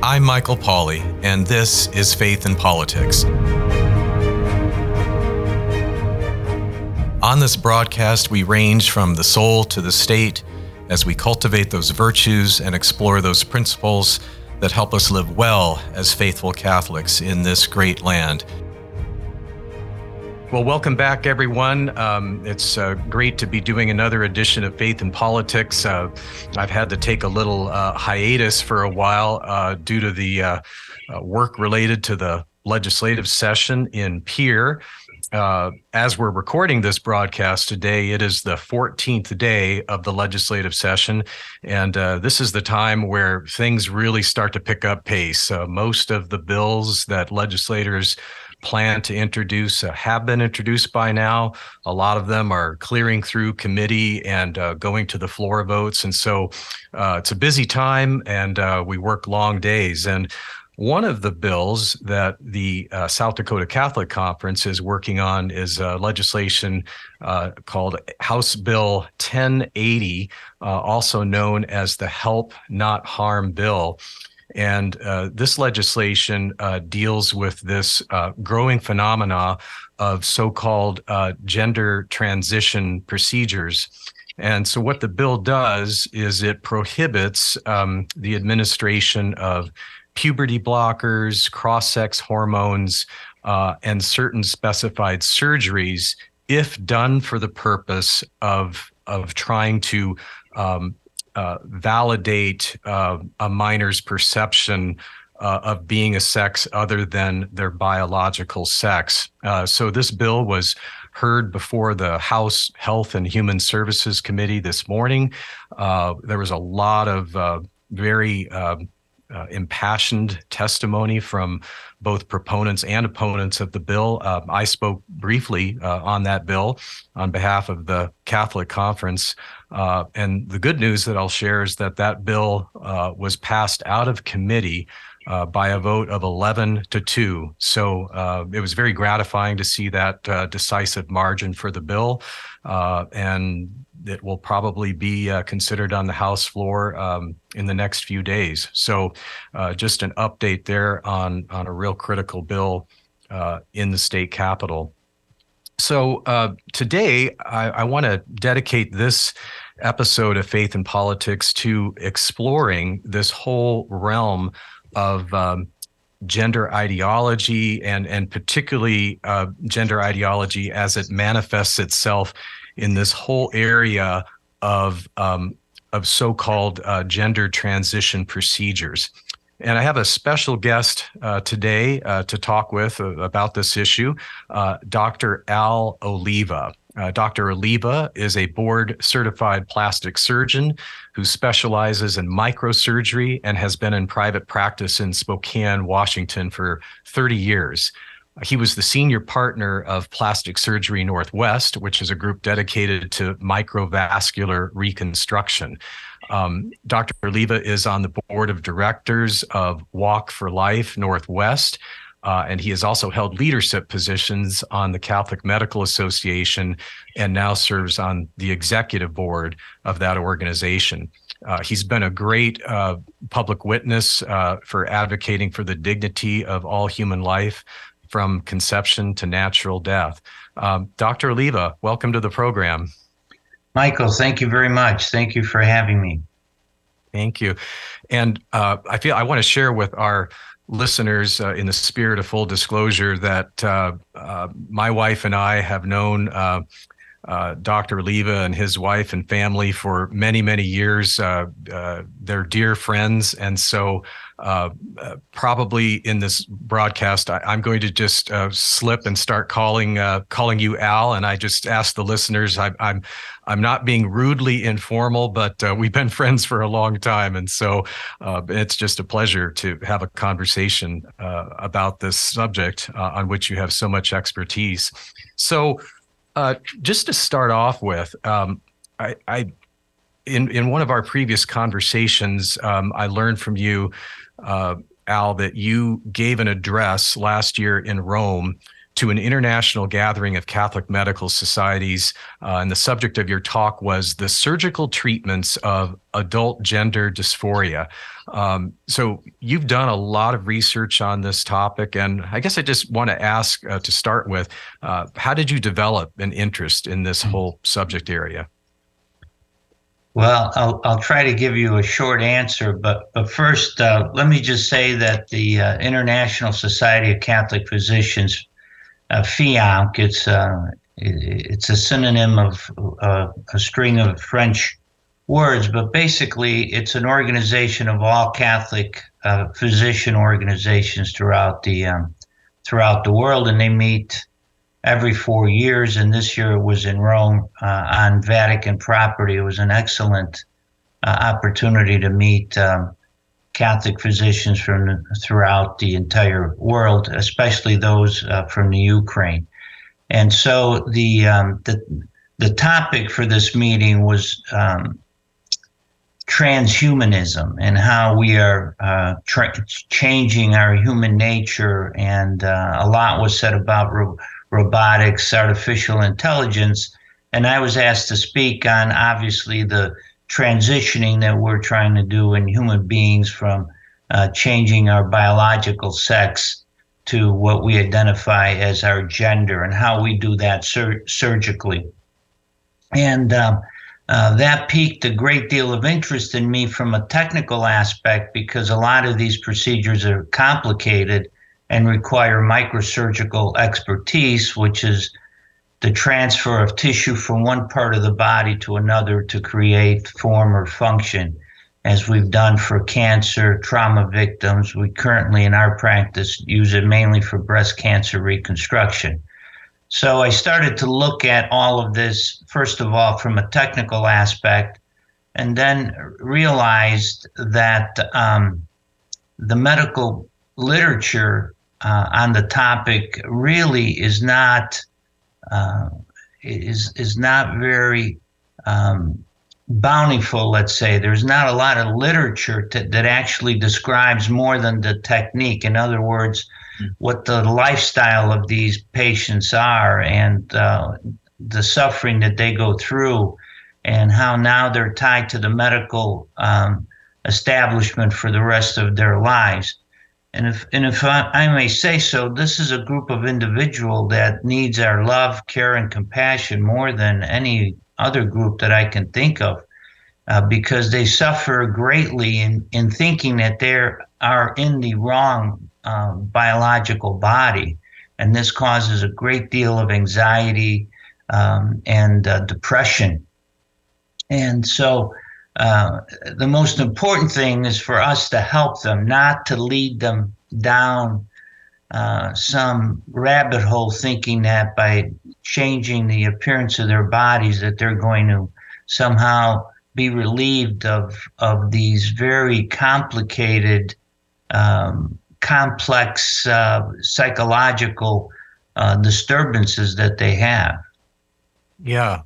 I'm Michael Pauley, and this is Faith in Politics. On this broadcast, we range from the soul to the state as we cultivate those virtues and explore those principles that help us live well as faithful Catholics in this great land. Well, welcome back, everyone. Um, it's uh, great to be doing another edition of Faith in Politics. Uh, I've had to take a little uh, hiatus for a while uh, due to the uh, uh, work related to the legislative session in Pierre. as we're recording this broadcast today, it is the 14th day of the legislative session. And this is the time where things really start to pick up pace. most of the bills that legislators plan to introduce uh, have been introduced by now. A lot of them are clearing through committee and uh, going to the floor votes. And so uh, it's a busy time and uh, we work long days. And one of the bills that the uh, South Dakota Catholic Conference is working on is legislation uh, called House Bill 1080, uh, also known as the Help Not Harm Bill. And uh, this legislation uh, deals with this uh, growing phenomena of so called uh, gender transition procedures. And so, what the bill does is it prohibits um, the administration of puberty blockers, cross sex hormones, uh, and certain specified surgeries if done for the purpose of, of trying to um, uh, validate uh, a minor's perception uh, of being a sex other than their biological sex. Uh, so this bill was heard before the House Health and Human Services Committee this morning. Uh, there was a lot of very uh, impassioned testimony from both proponents and opponents of the bill. Uh, I spoke briefly uh, on that bill on behalf of the Catholic Conference. Uh, and the good news that I'll share is that that bill uh, was passed out of committee. Uh, by a vote of 11 to 2. So it was very gratifying to see that decisive margin for the bill. and that will probably be uh, considered on the House floor um, in the next few days. So, uh, just an update there on on a real critical bill uh, in the state capitol. So uh, today, I, I want to dedicate this episode of Faith and Politics to exploring this whole realm of um, gender ideology and and particularly uh, gender ideology as it manifests itself in this whole area of um, of so-called uh, gender transition procedures. And I have a special guest uh, today uh, to talk with uh, about this issue, uh, Dr. Al Oliva. Uh, Dr. Oliva is a board certified plastic surgeon who specializes in microsurgery and has been in private practice in Spokane, Washington for 30 years. He was the senior partner of Plastic Surgery Northwest, which is a group dedicated to microvascular reconstruction. Um, Dr. Oliva is on the board of directors of Walk for Life Northwest. Uh, and he has also held leadership positions on the Catholic Medical Association and now serves on the executive board of that organization. Uh, he's been a great uh, public witness uh, for advocating for the dignity of all human life, from conception to natural death. Um, Dr. Oliva, welcome to the program. Michael, thank you very much. Thank you for having me. Thank you. And uh, I feel I want to share with our listeners, uh, in the spirit of full disclosure, that uh, uh my wife and I have known uh, uh, Dr. Oliva and his wife and family for many, many years. Uh, uh, they're dear friends. And so, uh, uh, probably in this broadcast, I, am going to just uh, slip and start calling calling you Al. And I just ask the listeners, I, I'm I'm not being rudely informal, but we've been friends for a long time, and so it's just a pleasure to have a conversation about this subject on which you have so much expertise. So. Uh, just to start off with, um, I, I, in in one of our previous conversations, um, I learned from you, uh, Al, that you gave an address last year in Rome to an international gathering of Catholic medical societies, uh, and the subject of your talk was the surgical treatments of adult gender dysphoria. Um, so you've done a lot of research on this topic, and I guess I just want to ask uh, to start with, uh, how did you develop an interest in this mm-hmm. whole subject area? Well, I'll, I'll try to give you a short answer, but, but first, uh, let me just say that the uh, International Society of Catholic Physicians, uh, it's, uh, it's a synonym of uh, a string of French words, but basically, it's an organization of all Catholic uh, physician organizations throughout the um, throughout the world, and they meet every four years. And this year it was in Rome uh, on Vatican property. It was an excellent uh, opportunity to meet um, Catholic physicians from throughout the entire world, especially those uh, from the Ukraine. And so the um, the the topic for this meeting was um, transhumanism and how we are uh, tra- changing our human nature. And uh, a lot was said about ro- robotics, artificial intelligence. And I was asked to speak on obviously the transitioning that we're trying to do in human beings from uh, changing our biological sex to what we identify as our gender and how we do that sur- surgically. And um, uh, that piqued a great deal of interest in me from a technical aspect because a lot of these procedures are complicated and require microsurgical expertise, which is the transfer of tissue from one part of the body to another to create form or function, as we've done for cancer, trauma victims. We currently, in our practice, use it mainly for breast cancer reconstruction. So I started to look at all of this, first of all, from a technical aspect, and then realized that um, the medical literature uh, on the topic really is not uh, is is not very um, bountiful. Let's say there's not a lot of literature to, that actually describes more than the technique. In other words, mm. what the lifestyle of these patients are and uh, the suffering that they go through, and how now they're tied to the medical um, establishment for the rest of their lives. And if and if I, I, may say so, this is a group of individual that needs our love, care, and compassion more than any other group that I can think of, uh, because they suffer greatly in in thinking that they are in the wrong uh, biological body, and this causes a great deal of anxiety um, and uh, depression. And so uh, the most important thing is for us to help them, not to lead them down uh, some rabbit hole thinking that by changing the appearance of their bodies that they're going to somehow be relieved of of these very complicated um, complex uh, psychological uh, disturbances that they have. Yeah.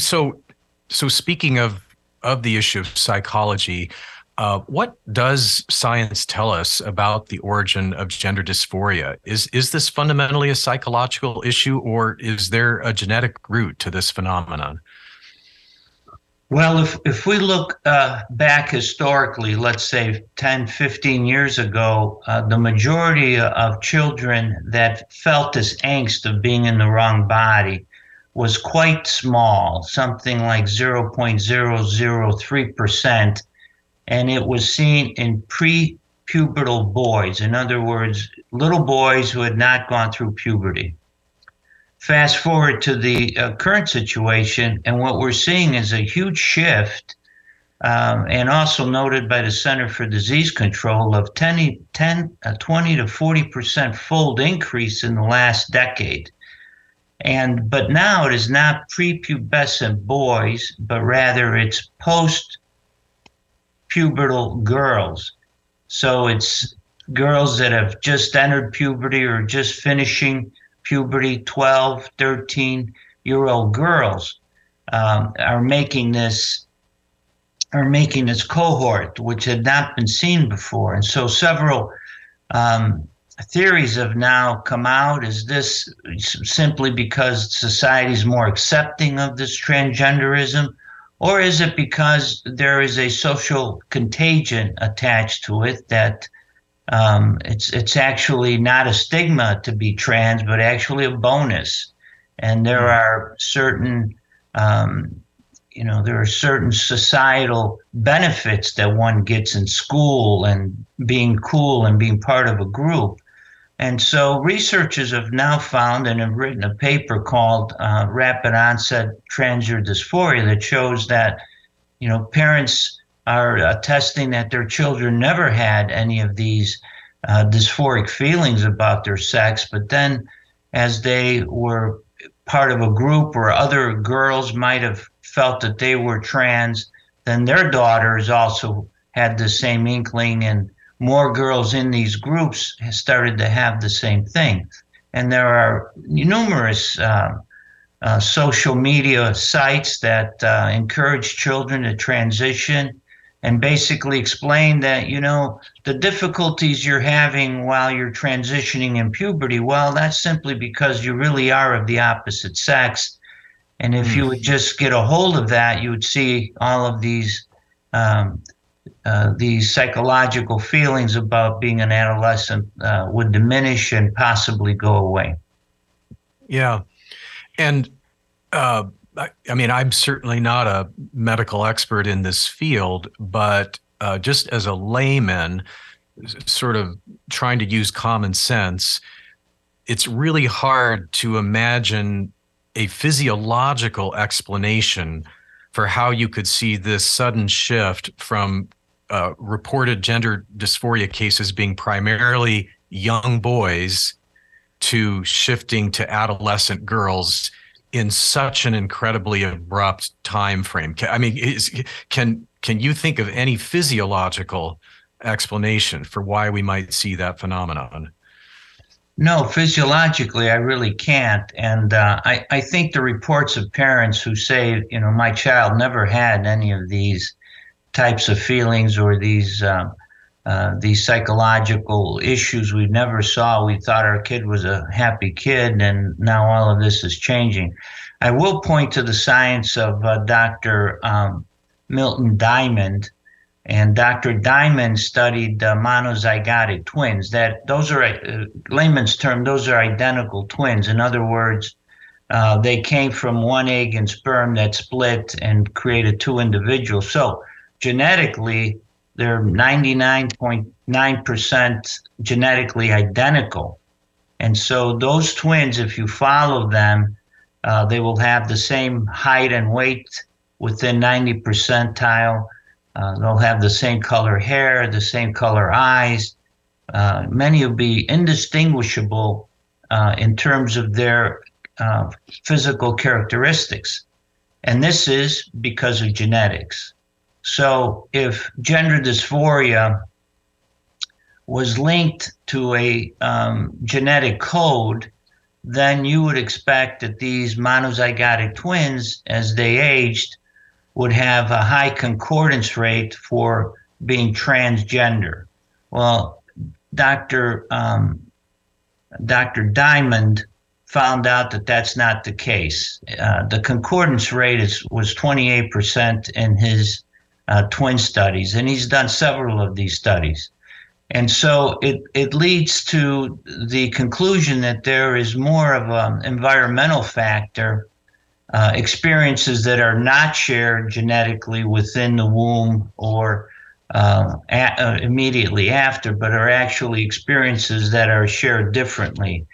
So so speaking of of the issue of psychology, uh, what does science tell us about the origin of gender dysphoria? Is is this fundamentally a psychological issue, or is there a genetic root to this phenomenon? Well, if, if we look uh, back historically, let's say 10, 15 years ago, uh, the majority of children that felt this angst of being in the wrong body was quite small, something like 0.003%, and it was seen in pre-pubertal boys. In other words, little boys who had not gone through puberty. Fast forward to the uh, current situation, and what we're seeing is a huge shift, um, and also noted by the Center for Disease Control of 10, 10 uh, 20 to 40 percent fold increase in the last decade. And but now it is not prepubescent boys, but rather it's post pubertal girls. So it's girls that have just entered puberty or just finishing puberty, 12, 13 year old girls um, are making this are making this cohort, which had not been seen before. And so several um, theories have now come out. Is this simply because society is more accepting of this transgenderism, Or is it because there is a social contagion attached to it that um, it's it's actually not a stigma to be trans, but actually a bonus. And there mm-hmm. are certain, um, you know, there are certain societal benefits that one gets in school and being cool and being part of a group. And so researchers have now found and have written a paper called uh, Rapid Onset Transgender Dysphoria that shows that, you know, parents are attesting that their children never had any of these uh, dysphoric feelings about their sex, but then as they were part of a group where other girls might have felt that they were trans, then their daughters also had the same inkling, and more girls in these groups started to have the same thing. And there are numerous uh, uh, social media sites that uh, encourage children to transition and basically explain that, you know, the difficulties you're having while you're transitioning in puberty, well, that's simply because you really are of the opposite sex. And if mm. you would just get a hold of that, you would see all of these um, uh, these psychological feelings about being an adolescent uh, would diminish and possibly go away. Yeah, and uh, I mean, I'm certainly not a medical expert in this field, but uh, just as a layman, sort of trying to use common sense, it's really hard to imagine a physiological explanation for how you could see this sudden shift from uh, reported gender dysphoria cases being primarily young boys to shifting to adolescent girls in such an incredibly abrupt time frame. I mean, is, can can you think of any physiological explanation for why we might see that phenomenon? No, physiologically, I really can't. And uh, I, I think the reports of parents who say, you know, my child never had any of these types of feelings or these uh, uh, these psychological issues we never saw. We thought our kid was a happy kid, and now all of this is changing. I will point to the science of uh, Dr. Um, Milton Diamond, and Dr. Diamond studied uh, monozygotic twins. That those are uh, layman's term; those are identical twins. In other words, uh, they came from one egg and sperm that split and created two individuals. So genetically, they're 99.9% genetically identical. And so those twins, if you follow them, uh, they will have the same height and weight within 90 percentile. Uh, they'll have the same color hair, the same color eyes. Uh, many will be indistinguishable uh, in terms of their uh, physical characteristics. And this is because of genetics. So if gender dysphoria was linked to a um, genetic code, then you would expect that these monozygotic twins, as they aged, would have a high concordance rate for being transgender. Well, Dr. Um, Dr. Diamond found out that that's not the case. Uh, the concordance rate is, was 28% in his uh, twin studies, and he's done several of these studies. And so it, it leads to the conclusion that there is more of an environmental factor, uh, experiences that are not shared genetically within the womb or a, uh, immediately after, but are actually experiences that are shared differently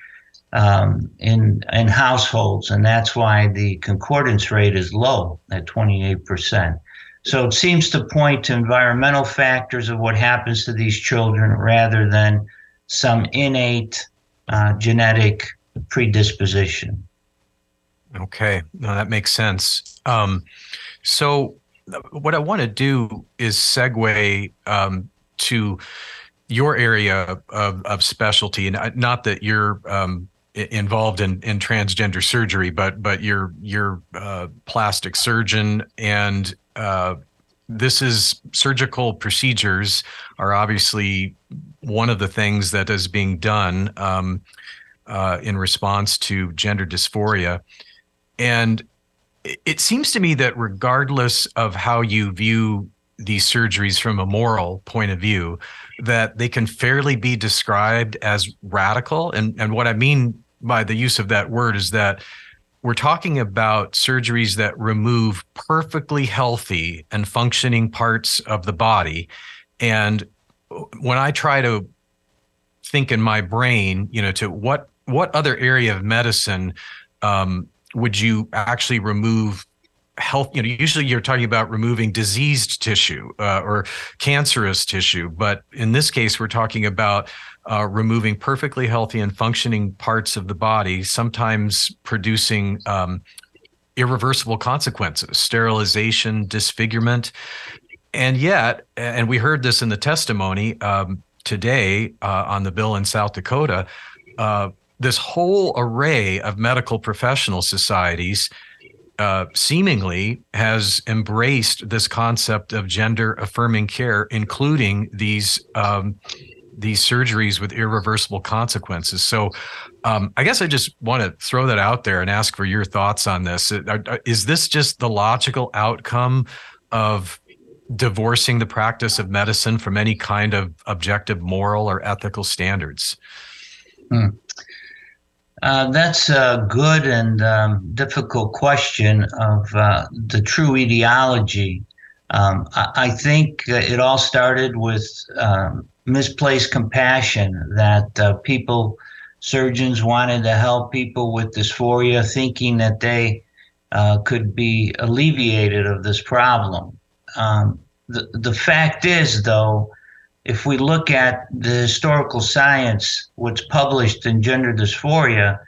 um, in in households, and that's why the concordance rate is low at 28 percent. So it seems to point to environmental factors of what happens to these children rather than some innate uh, genetic predisposition. Okay, no, that makes sense. Um, so, what I want to do is segue um, to your area of, of specialty, and not that you're um, involved in, in transgender surgery, but but you're you're uh, plastic surgeon and uh, this is surgical procedures are obviously one of the things that is being done um, uh, in response to gender dysphoria. And it seems to me that regardless of how you view these surgeries from a moral point of view, that they can fairly be described as radical. And, and what I mean by the use of that word is that we're talking about surgeries that remove perfectly healthy and functioning parts of the body. And when I try to think in my brain, you know, to what what other area of medicine um, would you actually remove health you know usually you're talking about removing diseased tissue uh, or cancerous tissue but in this case we're talking about uh, removing perfectly healthy and functioning parts of the body sometimes producing um, irreversible consequences sterilization disfigurement. And yet and we heard this in the testimony um, today uh, on the bill in south dakota uh, this whole array of medical professional societies uh, seemingly has embraced this concept of gender affirming care, including these um, these surgeries with irreversible consequences. So, um, I guess I just want to throw that out there and ask for your thoughts on this. Uh, uh, is this just the logical outcome of divorcing the practice of medicine from any kind of objective moral or ethical standards? Hmm. Uh, that's a good and um, difficult question of uh, the true etiology. Um, I, I, think it all started with um, misplaced compassion that uh, people, surgeons wanted to help people with dysphoria, thinking that they uh, could be alleviated of this problem. Um, the, the fact is, though, if we look at the historical science, what's published in gender dysphoria,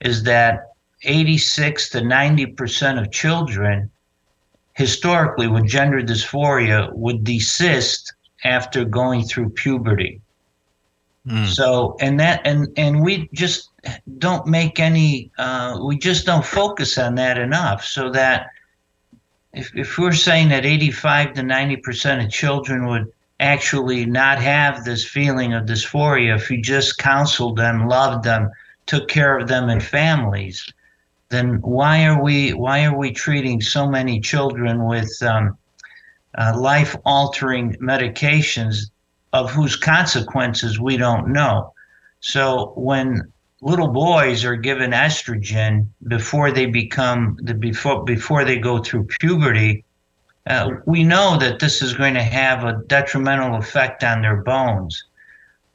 is that 86 to 90% of children historically with gender dysphoria would desist after going through puberty. Mm. So, and that, and, and we just don't make any, uh, we just don't focus on that enough so that if, if we're saying that 85 to 90% of children would actually not have this feeling of dysphoria if you just counseled them, loved them, took care of them in families, then why are we why are we treating so many children with um, uh, life-altering medications of whose consequences we don't know? So when little boys are given estrogen before they become the before before they go through puberty uh, we know that this is going to have a detrimental effect on their bones.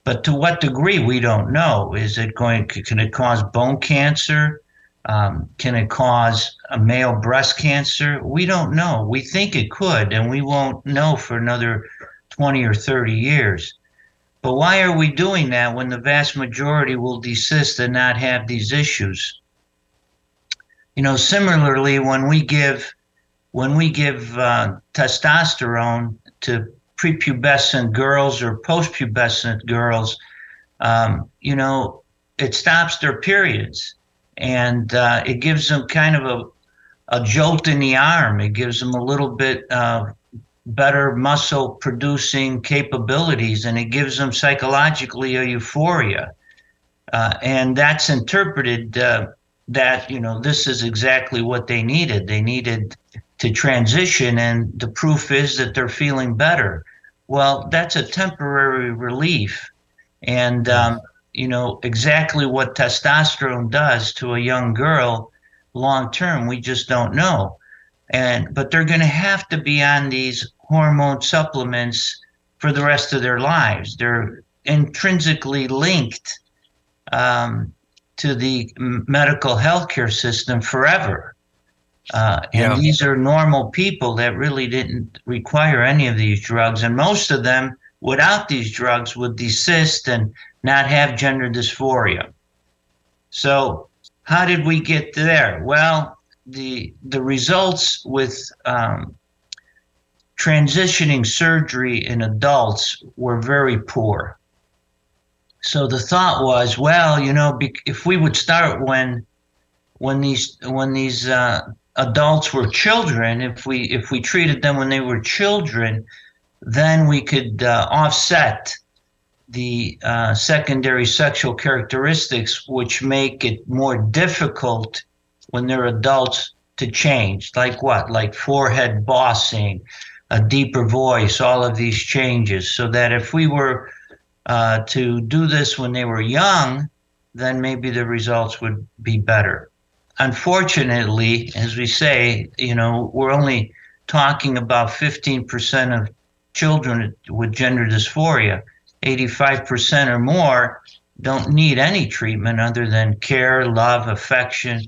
But to what degree, we don't know. Is it going, can it cause bone cancer? Um, can it cause a male breast cancer? We don't know. We think it could, and we won't know for another 20 or 30 years. But why are we doing that when the vast majority will desist and not have these issues? You know, similarly, when we give when we give uh, testosterone to prepubescent girls or postpubescent girls, um, you know, it stops their periods and uh, it gives them kind of a, a jolt in the arm. It gives them a little bit uh, better muscle producing capabilities and it gives them psychologically a euphoria. Uh, and that's interpreted uh, that, you know, this is exactly what they needed. They needed to transition, and the proof is that they're feeling better. Well, that's a temporary relief. And, um, you know, exactly what testosterone does to a young girl long term, we just don't know. And, but they're going to have to be on these hormone supplements for the rest of their lives. They're intrinsically linked um, to the medical healthcare system forever. Uh, and yeah. these are normal people that really didn't require any of these drugs. And most of them, without these drugs, would desist and not have gender dysphoria. So, how did we get there? Well, the the results with um, transitioning surgery in adults were very poor. So the thought was, well, you know, if we would start when when these when these uh, adults were children, if we if we treated them when they were children, then we could uh, offset the uh, secondary sexual characteristics which make it more difficult when they're adults to change. Like what? Like forehead bossing, a deeper voice, all of these changes. So that if we were uh, to do this when they were young, then maybe the results would be better. Unfortunately, as we say, you know, we're only talking about 15% of children with gender dysphoria. 85% or more don't need any treatment other than care, love, affection,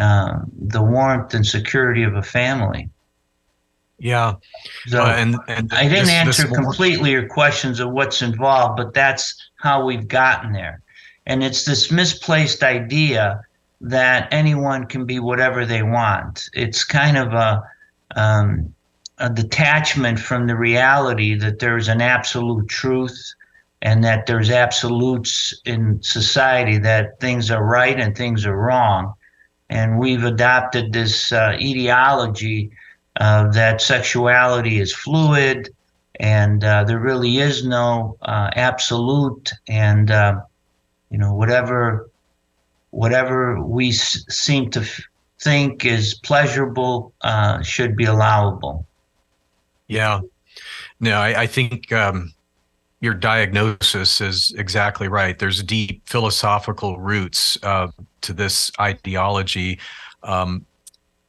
uh, the warmth and security of a family. Yeah. So uh, and, and I didn't this, answer this completely your questions of what's involved, but that's how we've gotten there. And it's this misplaced idea that anyone can be whatever they want. It's kind of a, um, a detachment from the reality that there's an absolute truth and that there's absolutes in society that things are right and things are wrong. And we've adopted this uh, ideology uh, that sexuality is fluid and uh, there really is no uh, absolute and uh, you know whatever whatever we s- seem to f- think is pleasurable uh, should be allowable. Yeah, no, I, I think um, your diagnosis is exactly right. There's deep philosophical roots uh, to this ideology. Um,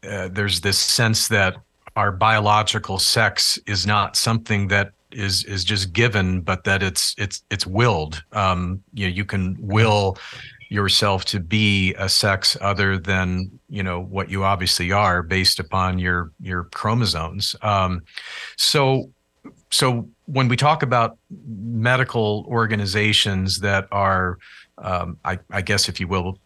uh, there's this sense that our biological sex is not something that is is just given, but that it's it's it's willed. Um, you know, you can will yourself to be a sex other than you know what you obviously are based upon your your chromosomes. Um, so so when we talk about medical organizations that are, um, I, I, guess, if you will,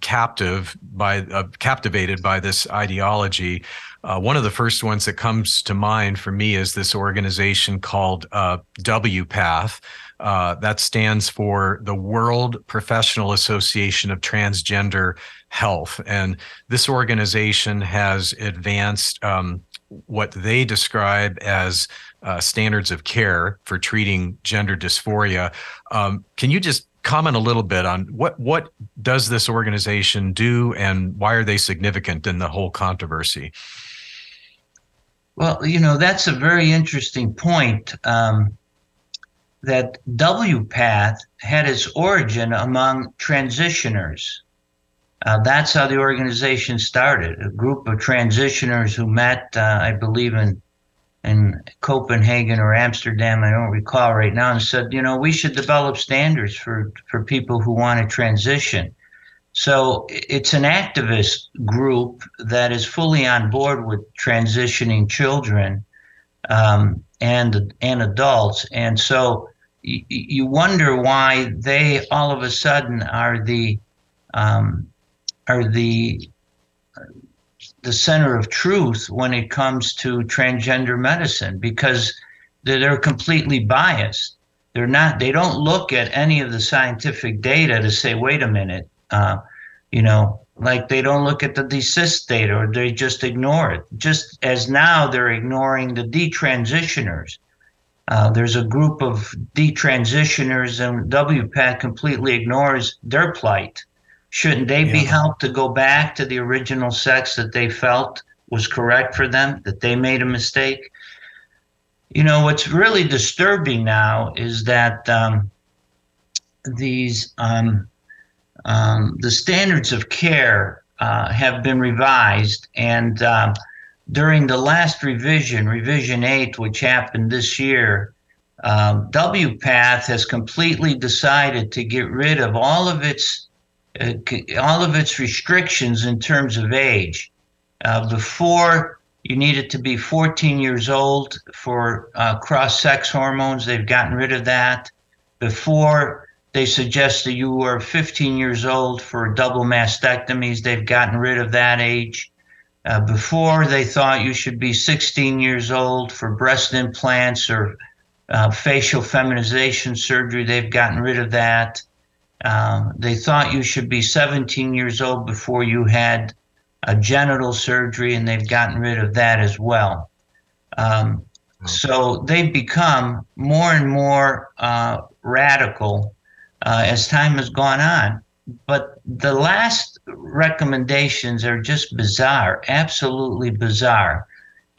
captive by uh, captivated by this ideology, uh, one of the first ones that comes to mind for me is this organization called uh, WPATH. Uh, that stands for the World Professional Association of Transgender Health. And this organization has advanced um, what they describe as uh, standards of care for treating gender dysphoria. Um, can you just comment a little bit on what what does this organization do and why are they significant in the whole controversy? Well, you know that's a very interesting point. Um, that WPATH had its origin among transitioners. Uh, that's how the organization started. A group of transitioners who met, uh, I believe, in in Copenhagen or Amsterdam, I don't recall right now, and said, you know, we should develop standards for for people who want to transition. So it's an activist group that is fully on board with transitioning children um, and and adults, and so y- you wonder why they all of a sudden are the um, are the the center of truth when it comes to transgender medicine because they're completely biased. They're not. They don't look at any of the scientific data to say, "Wait a minute," uh, you know, like they don't look at the desist data or they just ignore it. Just as now they're ignoring the detransitioners. Uh, there's a group of detransitioners, and WPATH completely ignores their plight. Shouldn't they yeah. be helped to go back to the original sex that they felt was correct for them, that they made a mistake? You know, what's really disturbing now is that um, these um, um, the standards of care uh, have been revised, and uh, during the last revision, revision eight, which happened this year, um, WPATH has completely decided to get rid of all of its uh, all of its restrictions in terms of age. Uh, before you needed to be 14 years old for uh, cross sex hormones, they've gotten rid of that. Before they suggested you were 15 years old for double mastectomies, they've gotten rid of that age. Uh, before they thought you should be 16 years old for breast implants or uh, facial feminization surgery, they've gotten rid of that. Um, they thought you should be 17 years old before you had a genital surgery, and they've gotten rid of that as well. Um, so they've become more and more uh, radical uh, as time has gone on. but the last recommendations are just bizarre, absolutely bizarre.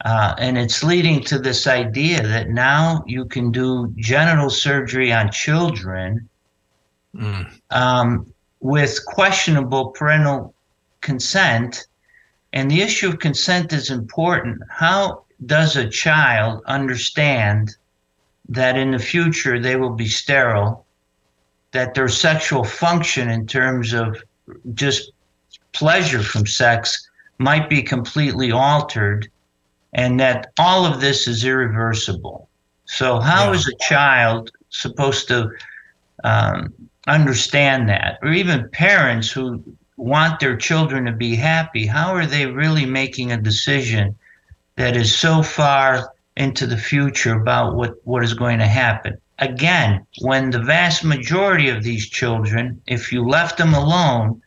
Uh, and it's leading to this idea that now you can do genital surgery on children mm. um, with questionable parental consent. And the issue of consent is important. How does a child understand that in the future they will be sterile, that their sexual function in terms of just pleasure from sex might be completely altered? and that all of this is irreversible. So, how yeah. is a child supposed to um, understand that? Or even parents who want their children to be happy, how are they really making a decision that is so far into the future about what, what is going to happen? Again, when the vast majority of these children, if you left them alone,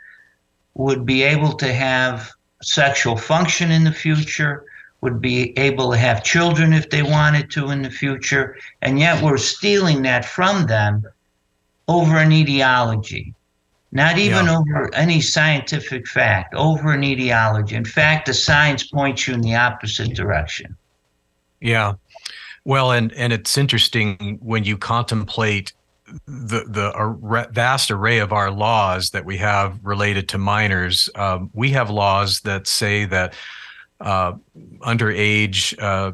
would be able to have sexual function in the future, would be able to have children if they wanted to in the future, and yet we're stealing that from them over an ideology. Not even yeah. over any scientific fact, over an ideology. In fact, the science points you in the opposite direction. Yeah. Well, and and it's interesting when you contemplate the the vast array of our laws that we have related to minors. Um, we have laws that say that uh, underage uh,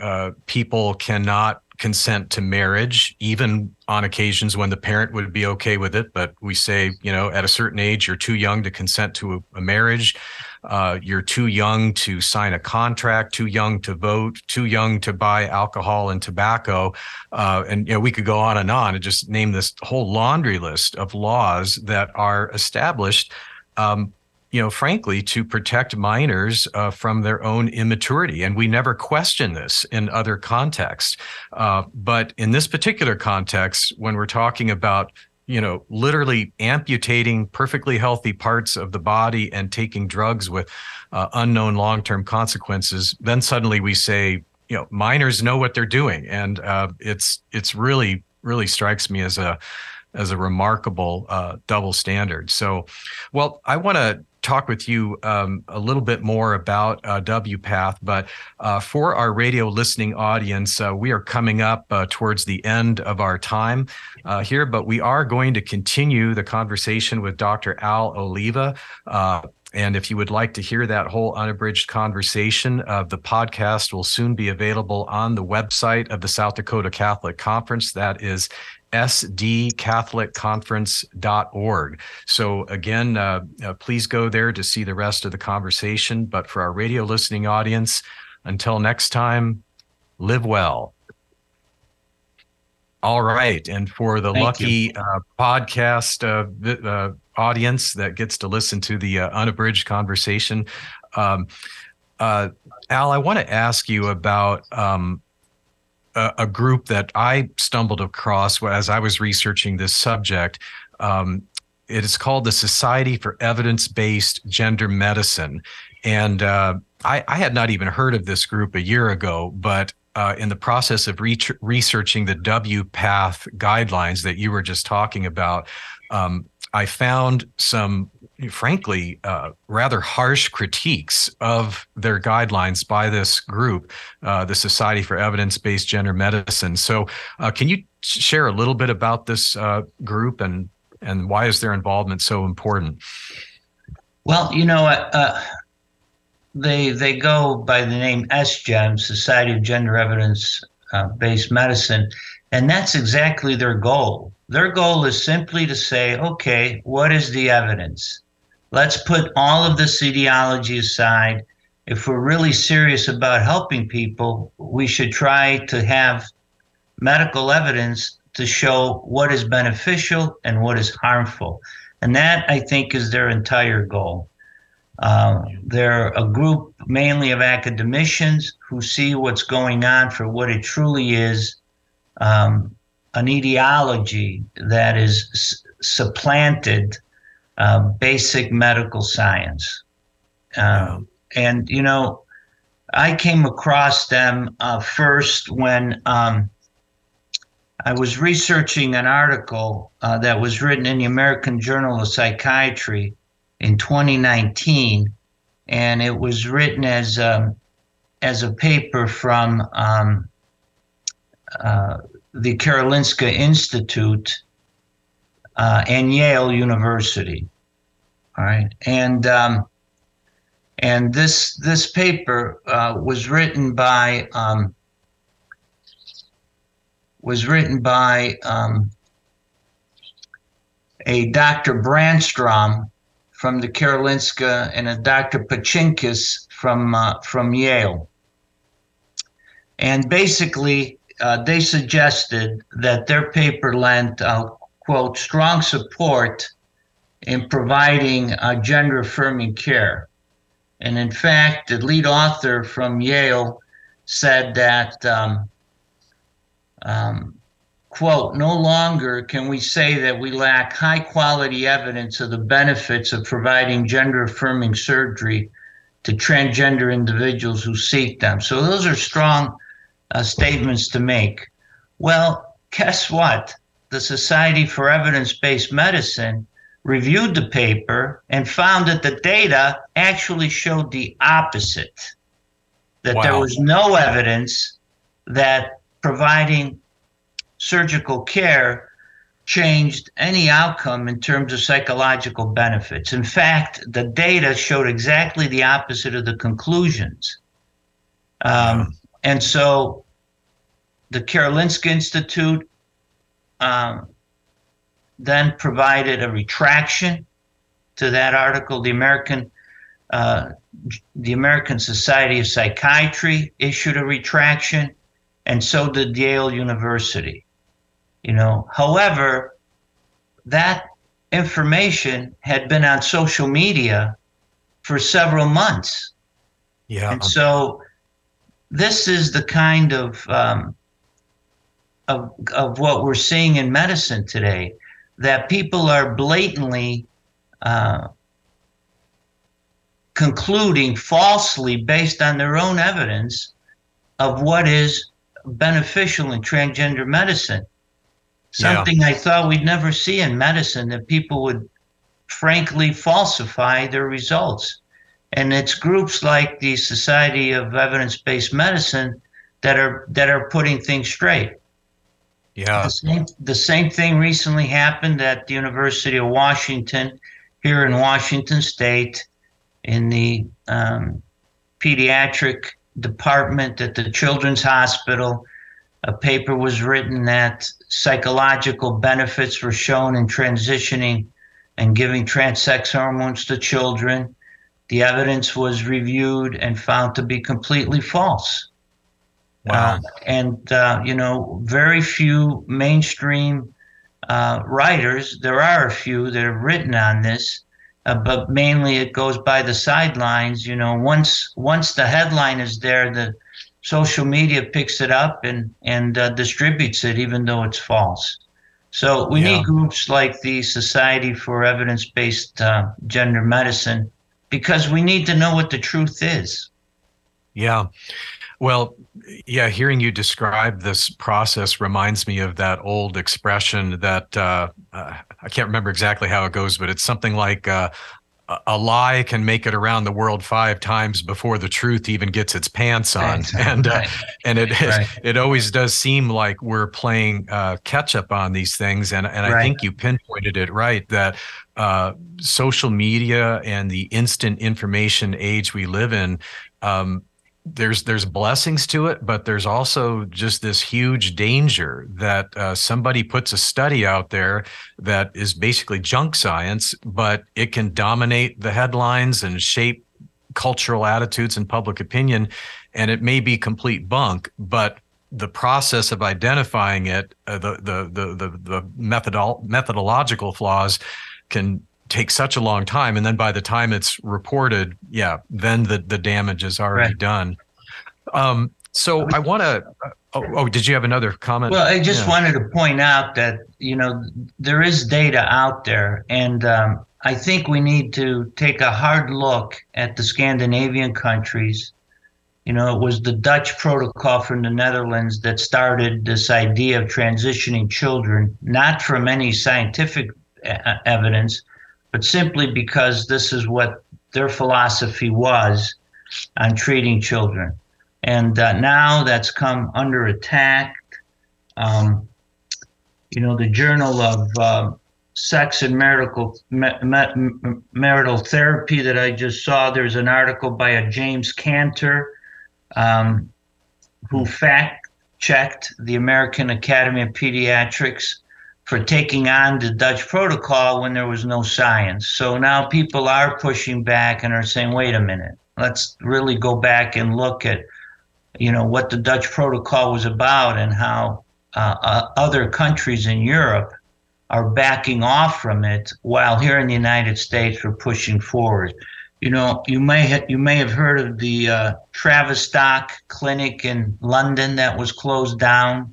uh, people cannot consent to marriage, even on occasions when the parent would be okay with it. But we say, you know, at a certain age, you're too young to consent to a, a marriage. Uh, you're too young to sign a contract, too young to vote, too young to buy alcohol and tobacco. Uh, and you know, we could go on and on and just name this whole laundry list of laws that are established um, you know, frankly, to protect minors uh, from their own immaturity. And we never question this in other contexts. Uh, but in this particular context, when we're talking about you know, literally amputating perfectly healthy parts of the body and taking drugs with uh, unknown long-term consequences, then suddenly we say, you know, minors know what they're doing, and uh, it's it's really really strikes me as a as a remarkable uh, double standard. So, well, I want to talk with you um, a little bit more about uh, WPATH, but uh, for our radio listening audience, uh, we are coming up uh, towards the end of our time uh, here, but we are going to continue the conversation with Dr. Al Oliva. Uh, and if you would like to hear that whole unabridged conversation, uh, the podcast will soon be available on the website of the South Dakota Catholic Conference. That is sdcatholicconference.org. So, again, uh, uh, please go there to see the rest of the conversation. But for our radio listening audience, until next time, live well. All right. And for the Thank lucky uh, podcast uh, uh, audience that gets to listen to the uh, unabridged conversation, um, Al, I want to ask you about. Um, a, a, group that I stumbled across as I was researching this subject. Um, it is called the Society for Evidence Based Gender Medicine. And uh, I, I, had not even heard of this group a year ago, but uh, in the process of re- researching the WPATH guidelines that you were just talking about, um, I found some frankly, uh, rather harsh critiques of their guidelines by this group, uh, the Society for Evidence Based Gender Medicine. So, uh, can you share a little bit about this uh, group and and why is their involvement so important? Well, you know, uh, they they go by the name SGEM, Society of Gender Evidence uh, Based Medicine, and that's exactly their goal. Their goal is simply to say, okay, what is the evidence? Let's put all of this ideology aside. If we're really serious about helping people, we should try to have medical evidence to show what is beneficial and what is harmful. And that, I think, is their entire goal. Uh, they're a group mainly of academicians who see what's going on for what it truly is um, an ideology that is s- supplanted uh, basic medical science. Um, and, you know, I came across them uh, first when um, I was researching an article uh, that was written in the American Journal of Psychiatry in 2019, and it was written as um, as a paper from um, uh, the Karolinska Institute uh, and Yale University. All right, and um, and this this paper uh, was written by um, was written by um, a Dr. Bränström from the Karolinska and a Dr. Pachankis from uh, from Yale. And basically, uh, they suggested that their paper lent, uh, quote, strong support in providing uh, gender affirming care. And in fact, the lead author from Yale said that, um, um, quote, no longer can we say that we lack high quality evidence of the benefits of providing gender affirming surgery to transgender individuals who seek them. So those are strong uh, statements to make. Well, guess what? The Society for Evidence Based Medicine reviewed the paper and found that the data actually showed the opposite that wow. there was no evidence that providing surgical care changed any outcome in terms of psychological benefits. In fact, the data showed exactly the opposite of the conclusions. Um, and so the Karolinska Institute um, then provided a retraction to that article. The American uh, the American Society of Psychiatry issued a retraction, and so did Yale University. You know, however, that information had been on social media for several months. Yeah. And so this is the kind of um, of of what we're seeing in medicine today that people are blatantly uh, concluding falsely based on their own evidence of what is beneficial in transgender medicine. Something yeah. I thought we'd never see in medicine that people would frankly falsify their results. And it's groups like the Society of Evidence-Based Medicine that are that are putting things straight. Yeah. The same, the same thing recently happened at the University of Washington, here in Washington State, in the um, pediatric department at the Children's Hospital. A paper was written that psychological benefits were shown in transitioning and giving transsex hormones to children. The evidence was reviewed and found to be completely false. Wow. Uh, and, uh, you know, very few mainstream uh, writers, there are a few that have written on this, uh, but mainly it goes by the sidelines. You know, once once the headline is there, the social media picks it up and, and uh, distributes it, even though it's false. So we yeah. need groups like the Society for Evidence Based uh, Gender Medicine because we need to know what the truth is. Yeah. Well, yeah, hearing you describe this process reminds me of that old expression that uh, uh, I can't remember exactly how it goes, but it's something like uh, a lie can make it around the world five times before the truth even gets its pants on, and uh, and it right. it always does seem like we're playing uh, catch up on these things, and and right. I think you pinpointed it right that uh, social media and the instant information age we live in. Um, there's there's blessings to it, but there's also just this huge danger that uh, somebody puts a study out there that is basically junk science, but it can dominate the headlines and shape cultural attitudes and public opinion, and it may be complete bunk, but the process of identifying it, uh, the, the the the the methodol- methodological flaws, can take such a long time and then by the time it's reported yeah then the the damage is already right. done um so i want to oh, oh, did you have another comment well i just yeah. wanted to point out that you know there is data out there and um, i think we need to take a hard look at the scandinavian countries You know, it was the Dutch protocol from the Netherlands that started this idea of transitioning children, not from any scientific evidence, but simply because this is what their philosophy was on treating children. And uh, now that's come under attack. Um, you know, the Journal of uh, Sex and Marital, Marital Therapy that I just saw, there's an article by a James Cantor um, who fact checked the American Academy of Pediatrics for taking on the Dutch protocol when there was no science. So now people are pushing back and are saying, wait a minute, let's really go back and look at, you know, what the Dutch protocol was about and how uh, uh, other countries in Europe are backing off from it, while here in the United States we're pushing forward. You know, you may ha- you may have heard of the uh, Tavistock Clinic in London that was closed down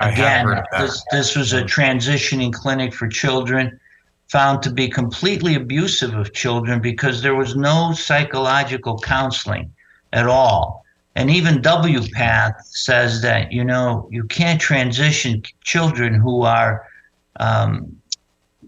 Again, this, this was a transitioning clinic for children found to be completely abusive of children because there was no psychological counseling at all. And even WPATH says that, you know, you can't transition children who are um,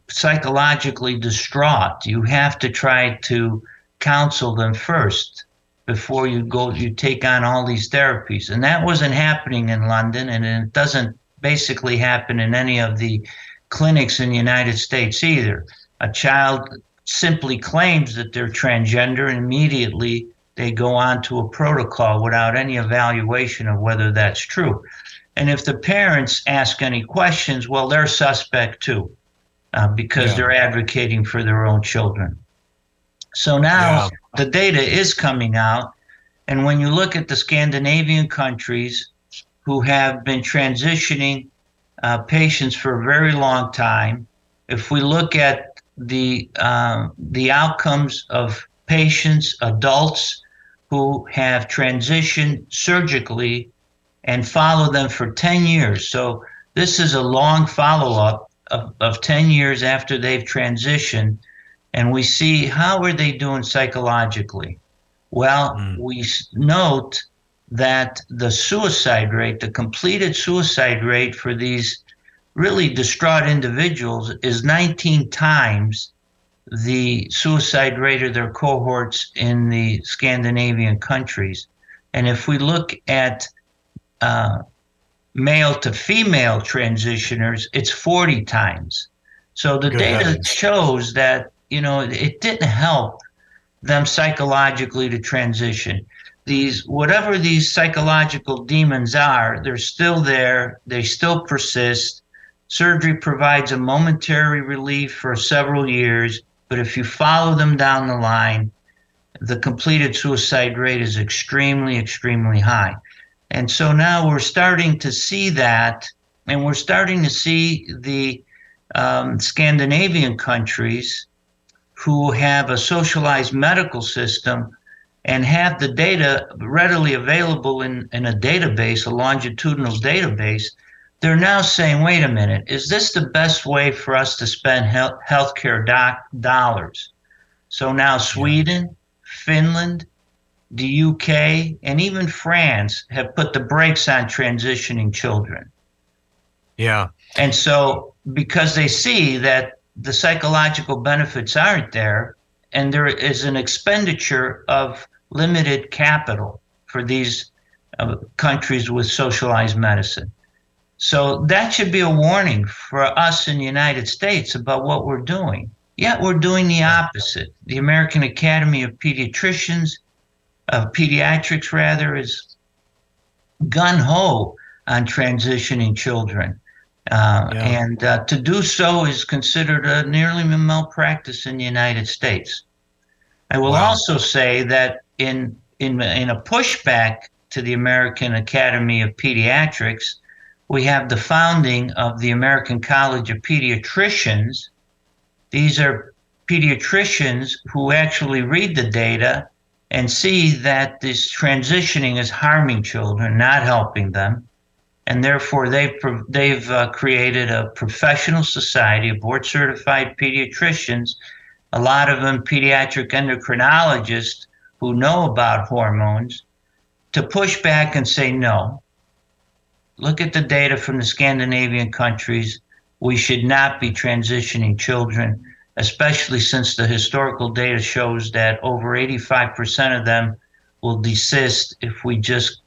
psychologically distraught. You have to try to counsel them first before you go, you take on all these therapies. And that wasn't happening in London, and it doesn't basically happen in any of the clinics in the United States either. A child simply claims that they're transgender and immediately they go on to a protocol without any evaluation of whether that's true. And if the parents ask any questions, well, they're suspect too, uh, because yeah. they're advocating for their own children. So now yeah. the data is coming out. And when you look at the Scandinavian countries, who have been transitioning uh, patients for a very long time. If we look at the uh, the outcomes of patients, adults who have transitioned surgically and follow them for 10 years. So this is a long follow up of, of 10 years after they've transitioned. And we see how are they doing psychologically? Well, mm. we note that the suicide rate, the completed suicide rate for these really distraught individuals is 19 times the suicide rate of their cohorts in the Scandinavian countries. And if we look at uh, male to female transitioners, it's 40 times. So the Good data heavens. shows that, you know, it didn't help them psychologically to transition these whatever these psychological demons are they're still there. They still persist. Surgery provides a momentary relief for several years but if you follow them down the line the completed suicide rate is extremely extremely high. And so now we're starting to see that and we're starting to see the um, scandinavian countries who have a socialized medical system and have the data readily available in, in a database, a longitudinal database, they're now saying, wait a minute, is this the best way for us to spend health healthcare doc- dollars? So now Sweden, Finland, the UK, and even France have put the brakes on transitioning children. Yeah. And so because they see that the psychological benefits aren't there, and there is an expenditure of limited capital for these uh, countries with socialized medicine. So that should be a warning for us in the United States about what we're doing. Yet we're doing the opposite. The American Academy of Pediatricians, of Pediatrics rather, is gun ho on transitioning children. Uh, yeah. And uh, to do so is considered a nearly malpractice in the United States. I will wow. also say that in in in a pushback to the American Academy of Pediatrics, we have the founding of the American College of Pediatricians. These are pediatricians who actually read the data and see that this transitioning is harming children, not helping them. And therefore, they've, they've uh, created a professional society of board certified pediatricians, a lot of them pediatric endocrinologists who know about hormones to push back and say no. Look at the data from the Scandinavian countries. We should not be transitioning children, especially since the historical data shows that over 85% of them will desist if we just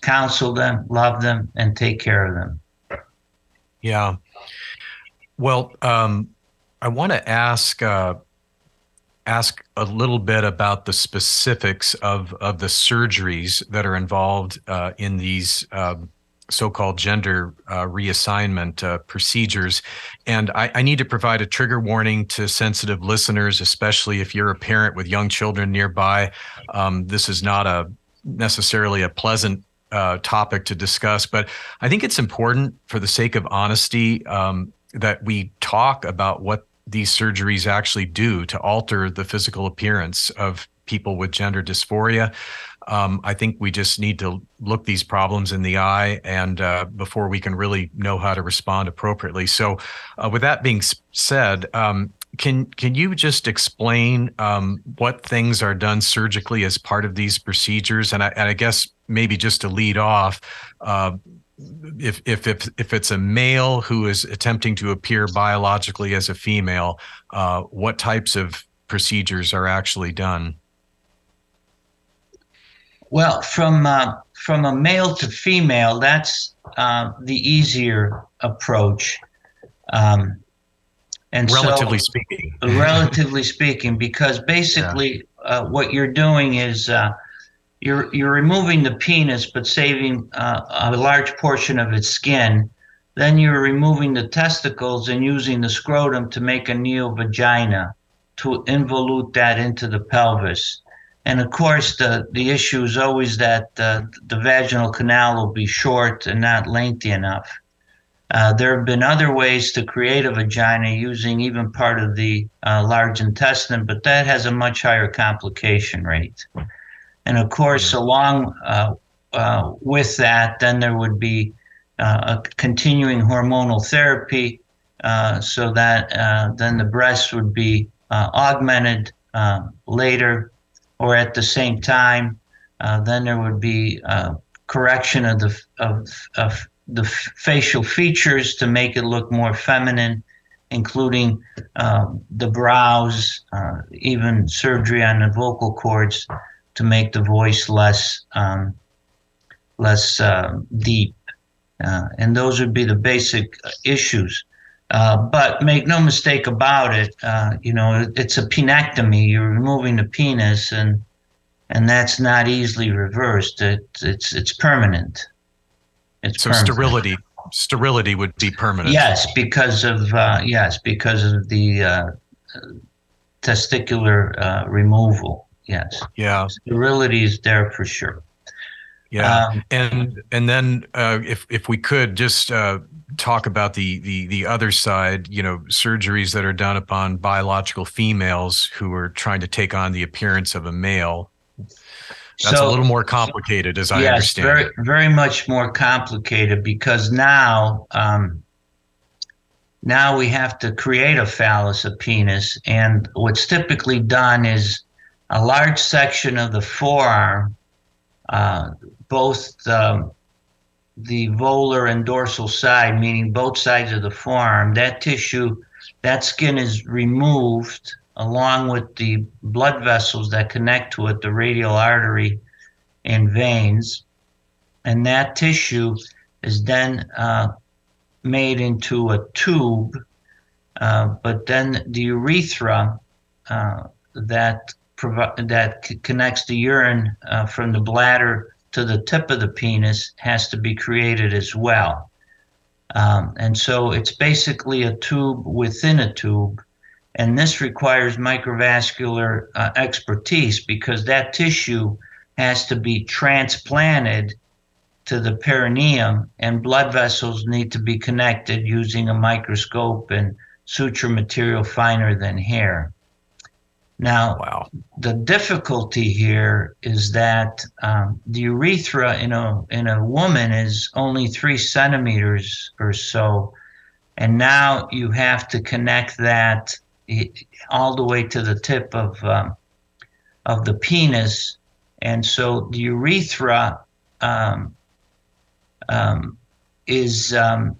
counsel them, love them, and take care of them. Yeah. Well, um, I want to ask uh, ask a little bit about the specifics of of the surgeries that are involved uh, in these um, so-called gender uh, reassignment uh, procedures, and I, I, need to provide a trigger warning to sensitive listeners, especially if you're a parent with young children nearby. Um, this is not a necessarily a pleasant uh, topic to discuss, but I think it's important for the sake of honesty um, that we talk about what these surgeries actually do to alter the physical appearance of people with gender dysphoria. Um, I think we just need to look these problems in the eye and uh, before we can really know how to respond appropriately. So, uh, with that being said, um, can can you just explain um, what things are done surgically as part of these procedures? And I, and I guess maybe just to lead off, uh, if, if if if it's a male who is attempting to appear biologically as a female, uh, what types of procedures are actually done? Well, from uh, from a male to female, that's uh, the easier approach. Um, and relatively so, speaking, relatively speaking, because basically yeah. uh, what you're doing is uh, you're you're removing the penis, but saving uh, a large portion of its skin. Then you're removing the testicles and using the scrotum to make a neovagina to involute that into the pelvis. And of course, the, the issue is always that uh, the vaginal canal will be short and not lengthy enough. Uh, there have been other ways to create a vagina using even part of the uh, large intestine, but that has a much higher complication rate. And of course, along uh, uh with that, then there would be uh, a continuing hormonal therapy uh, so that then the breast would be augmented later or at the same time. then there would be correction of the of, of the facial features to make it look more feminine, including um, the brows, uh, even surgery on the vocal cords to make the voice less um, less uh, deep. Uh, and those would be the basic issues. Uh, but make no mistake about it, uh, you know, it's a penectomy. You're removing the penis, and and that's not easily reversed. It, it's it's permanent. It's so permanent. sterility sterility would be permanent. Yes, because of uh, yes, because of the uh, testicular uh, removal. Yes. Yeah. Sterility is there for sure. Yeah, um, and and then uh, if if we could just uh, talk about the the the other side, you know, surgeries that are done upon biological females who are trying to take on the appearance of a male. That's so, a little more complicated, as I yes, understand. very, very much more complicated because now, um, now we have to create a phallus, a penis, and what's typically done is a large section of the forearm, uh, both the, the volar and dorsal side, meaning both sides of the forearm, that tissue, that skin is removed along with the blood vessels that connect to it, the radial artery and veins. And that tissue is then uh, made into a tube, uh, but then the urethra uh, that that c- connects the urine uh, from the bladder to the tip of the penis has to be created as well. Um, and so it's basically a tube within a tube and this requires microvascular uh, expertise because that tissue has to be transplanted to the perineum, and blood vessels need to be connected using a microscope and suture material finer than hair. Now, wow. the difficulty here is that um, the urethra in a in a woman is only three centimeters or so, and now you have to connect that all the way to the tip of um, of the penis, And so the urethra um, um, is um,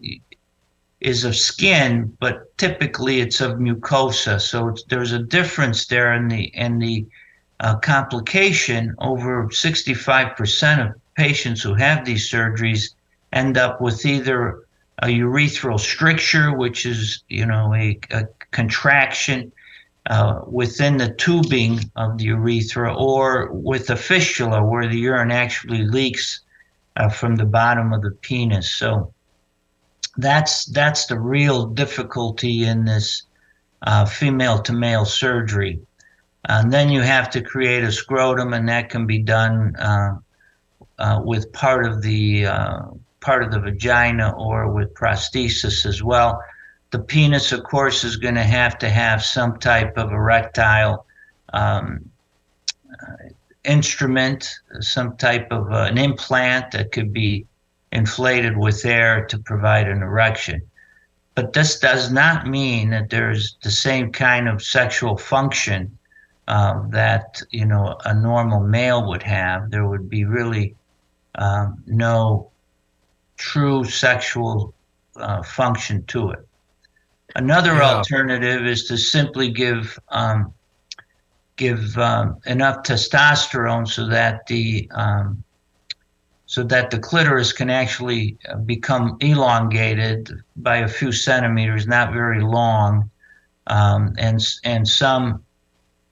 is of skin, but typically it's of mucosa. So there's a difference there in the in the uh, complication. Over 65% of patients who have these surgeries end up with either a urethral stricture, which is you know a, a contraction uh, within the tubing of the urethra, or with a fistula where the urine actually leaks uh, from the bottom of the penis. So that's that's the real difficulty in this uh, female to male surgery. And then you have to create a scrotum, and that can be done uh, uh, with part of the uh, part of the vagina or with prosthesis as well. The penis, of course, is going to have to have some type of erectile um, instrument, some type of uh, an implant that could be inflated with air to provide an erection. But this does not mean that there's the same kind of sexual function uh, that you know a normal male would have. There would be really um, no true sexual uh, function to it. Another yeah. alternative is to simply give um, give um, enough testosterone so that the um, so that the clitoris can actually uh, become elongated by a few centimeters, not very long, um, and and some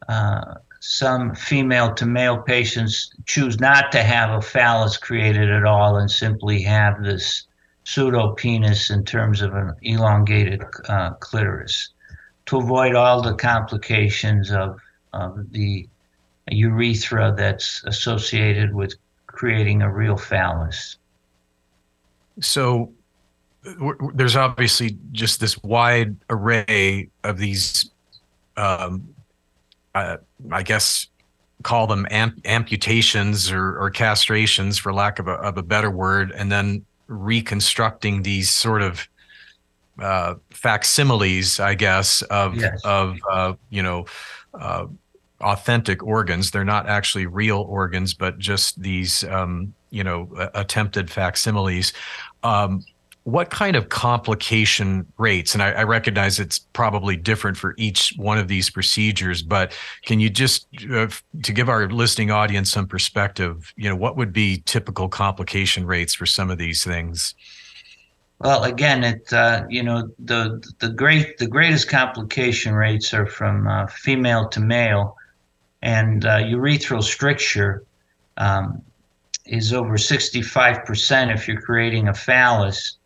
uh, some female to male patients choose not to have a phallus created at all and simply have this pseudo penis in terms of an elongated uh, clitoris. To avoid all the complications of, of the urethra that's associated with creating a real phallus. So there's obviously just this wide array of these, um, uh, I guess, call them amp- amputations or, or, castrations, for lack of a, of a better word, and then reconstructing these sort of uh, facsimiles, I guess, of yes. of uh, you know uh, authentic organs. They're not actually real organs, but just these, um, you know, attempted facsimiles. Um, what kind of complication rates? And I, I, recognize it's probably different for each one of these procedures, but can you just, uh, to give our listening audience some perspective, you know, what would be typical complication rates for some of these things? Well, again, it uh, you know the the great the greatest complication rates are from uh, female to male, and uh, urethral stricture um, is over 65% if you're creating a phallus.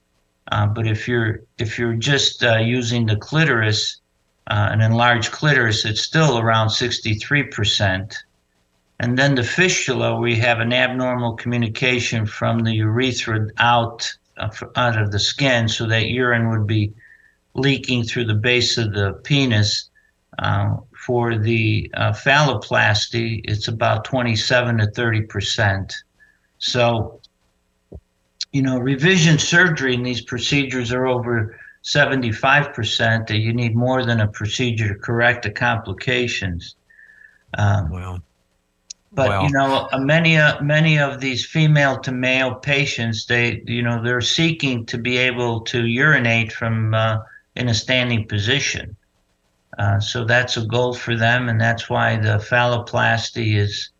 Uh, but if you're if you're just uh, using the clitoris, uh, an enlarged clitoris, it's still around 63%. And then the fistula, we have an abnormal communication from the urethra out uh, out of the skin, so that urine would be leaking through the base of the penis. Uh, for the uh, phalloplasty, it's about 27 to 30 percent. So, you know, revision surgery in these procedures are over 75 percent. That you need more than a procedure to correct the complications. Um, well. But you know, uh, many uh, many of these female to male patients, they you know they're seeking to be able to urinate from uh, in a standing position. Uh, so that's a goal for them, and that's why the phalloplasty is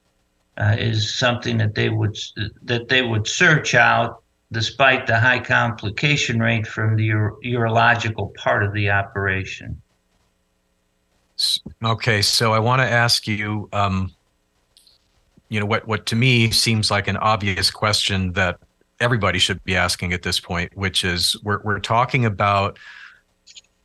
uh, is something that they would that they would search out, despite the high complication rate from the uro- urological part of the operation. Okay, so I want to ask you, um, you know, what what to me seems like an obvious question that everybody should be asking at this point, which is we're we're talking about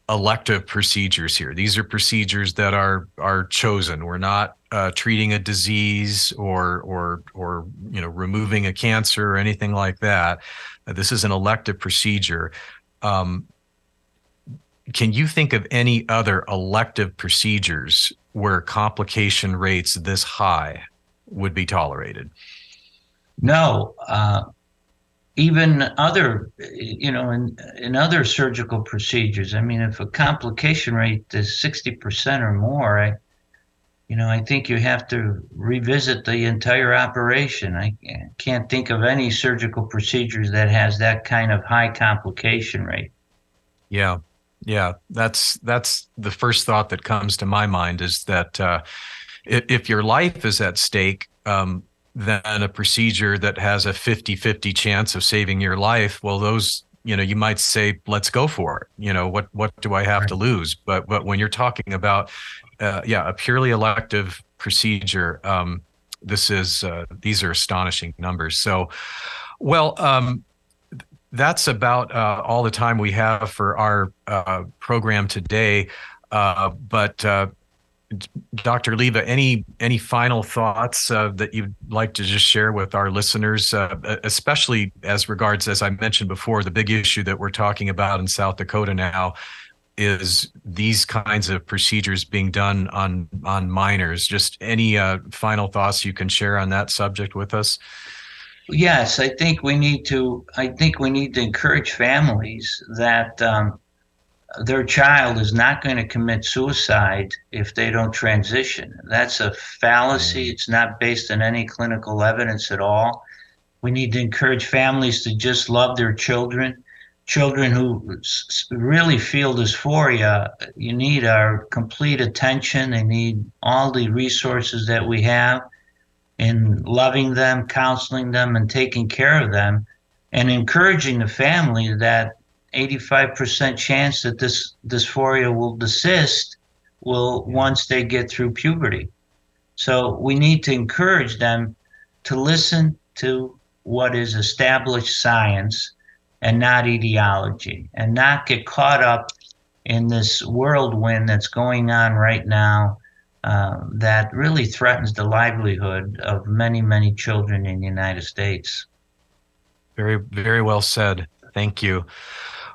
elective procedures here. These are procedures that are are chosen. We're not uh, treating a disease or or or you know removing a cancer or anything like that. This is an elective procedure. Um, can you think of any other elective procedures where complication rates this high would be tolerated? No, uh, even other, you know, in, in other surgical procedures. I mean, if a complication rate is 60% or more, I, you know, I think you have to revisit the entire operation. I can't think of any surgical procedures that has that kind of high complication rate. Yeah, yeah, that's that's the first thought that comes to my mind is that uh, if, your life is at stake, um, then a procedure that has a 50-50 chance of saving your life, well, those you know you might say let's go for it you know what what do i have right. to lose but but when you're talking about uh, yeah, a purely elective procedure. Um, this is uh, these are astonishing numbers. So, well, um, that's about uh, all the time we have for our uh, program today. Uh, but uh, Dr. Oliva, any any final thoughts uh, that you'd like to just share with our listeners, uh, especially as regards, as I mentioned before, the big issue that we're talking about in South Dakota now is these kinds of procedures being done on on minors. Just any uh, final thoughts you can share on that subject with us? Yes, I think we need to. I think we need to encourage families that um, their child is not going to commit suicide if they don't transition. That's a fallacy. Mm. It's not based on any clinical evidence at all. We need to encourage families to just love their children children who really feel dysphoria, you need our complete attention. They need all the resources that we have in loving them, counseling them, and taking care of them, and encouraging the family that 85% chance that this dysphoria will desist will once they get through puberty. So we need to encourage them to listen to what is established science and not ideology and not get caught up in this whirlwind that's going on right now uh, that really threatens the livelihood of many, many children in the United States. Very, very well said. Thank you.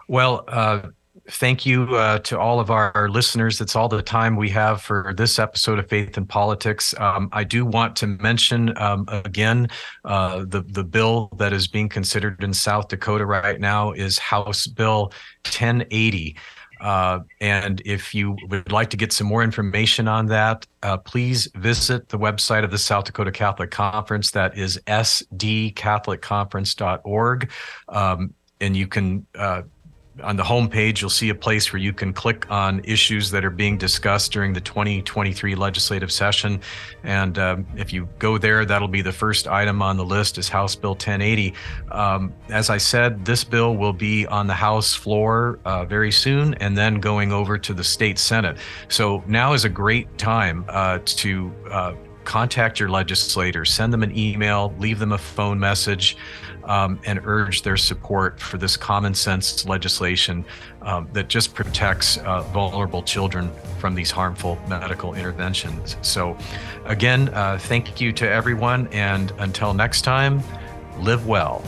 Well, uh, thank you uh, to all of our listeners. That's all the time we have for this episode of Faith and Politics. Um, I do want to mention um, again uh, the the bill that is being considered in South Dakota right now is House Bill 1080. Uh, and if you would like to get some more information on that, uh, please visit the website of the South Dakota Catholic Conference. That is sdcatholicconference.org. Um, and you can uh, on the homepage, you'll see a place where you can click on issues that are being discussed during the 2023 legislative session. And um, if you go there, that'll be the first item on the list is House Bill 1080. Um, as I said, this bill will be on the House floor uh, very soon and then going over to the state Senate. So now is a great time uh, to uh, contact your legislators, send them an email, leave them a phone message um, and urge their support for this common sense legislation um, that just protects uh, vulnerable children from these harmful medical interventions. So, again, uh, thank you to everyone, and until next time, live well.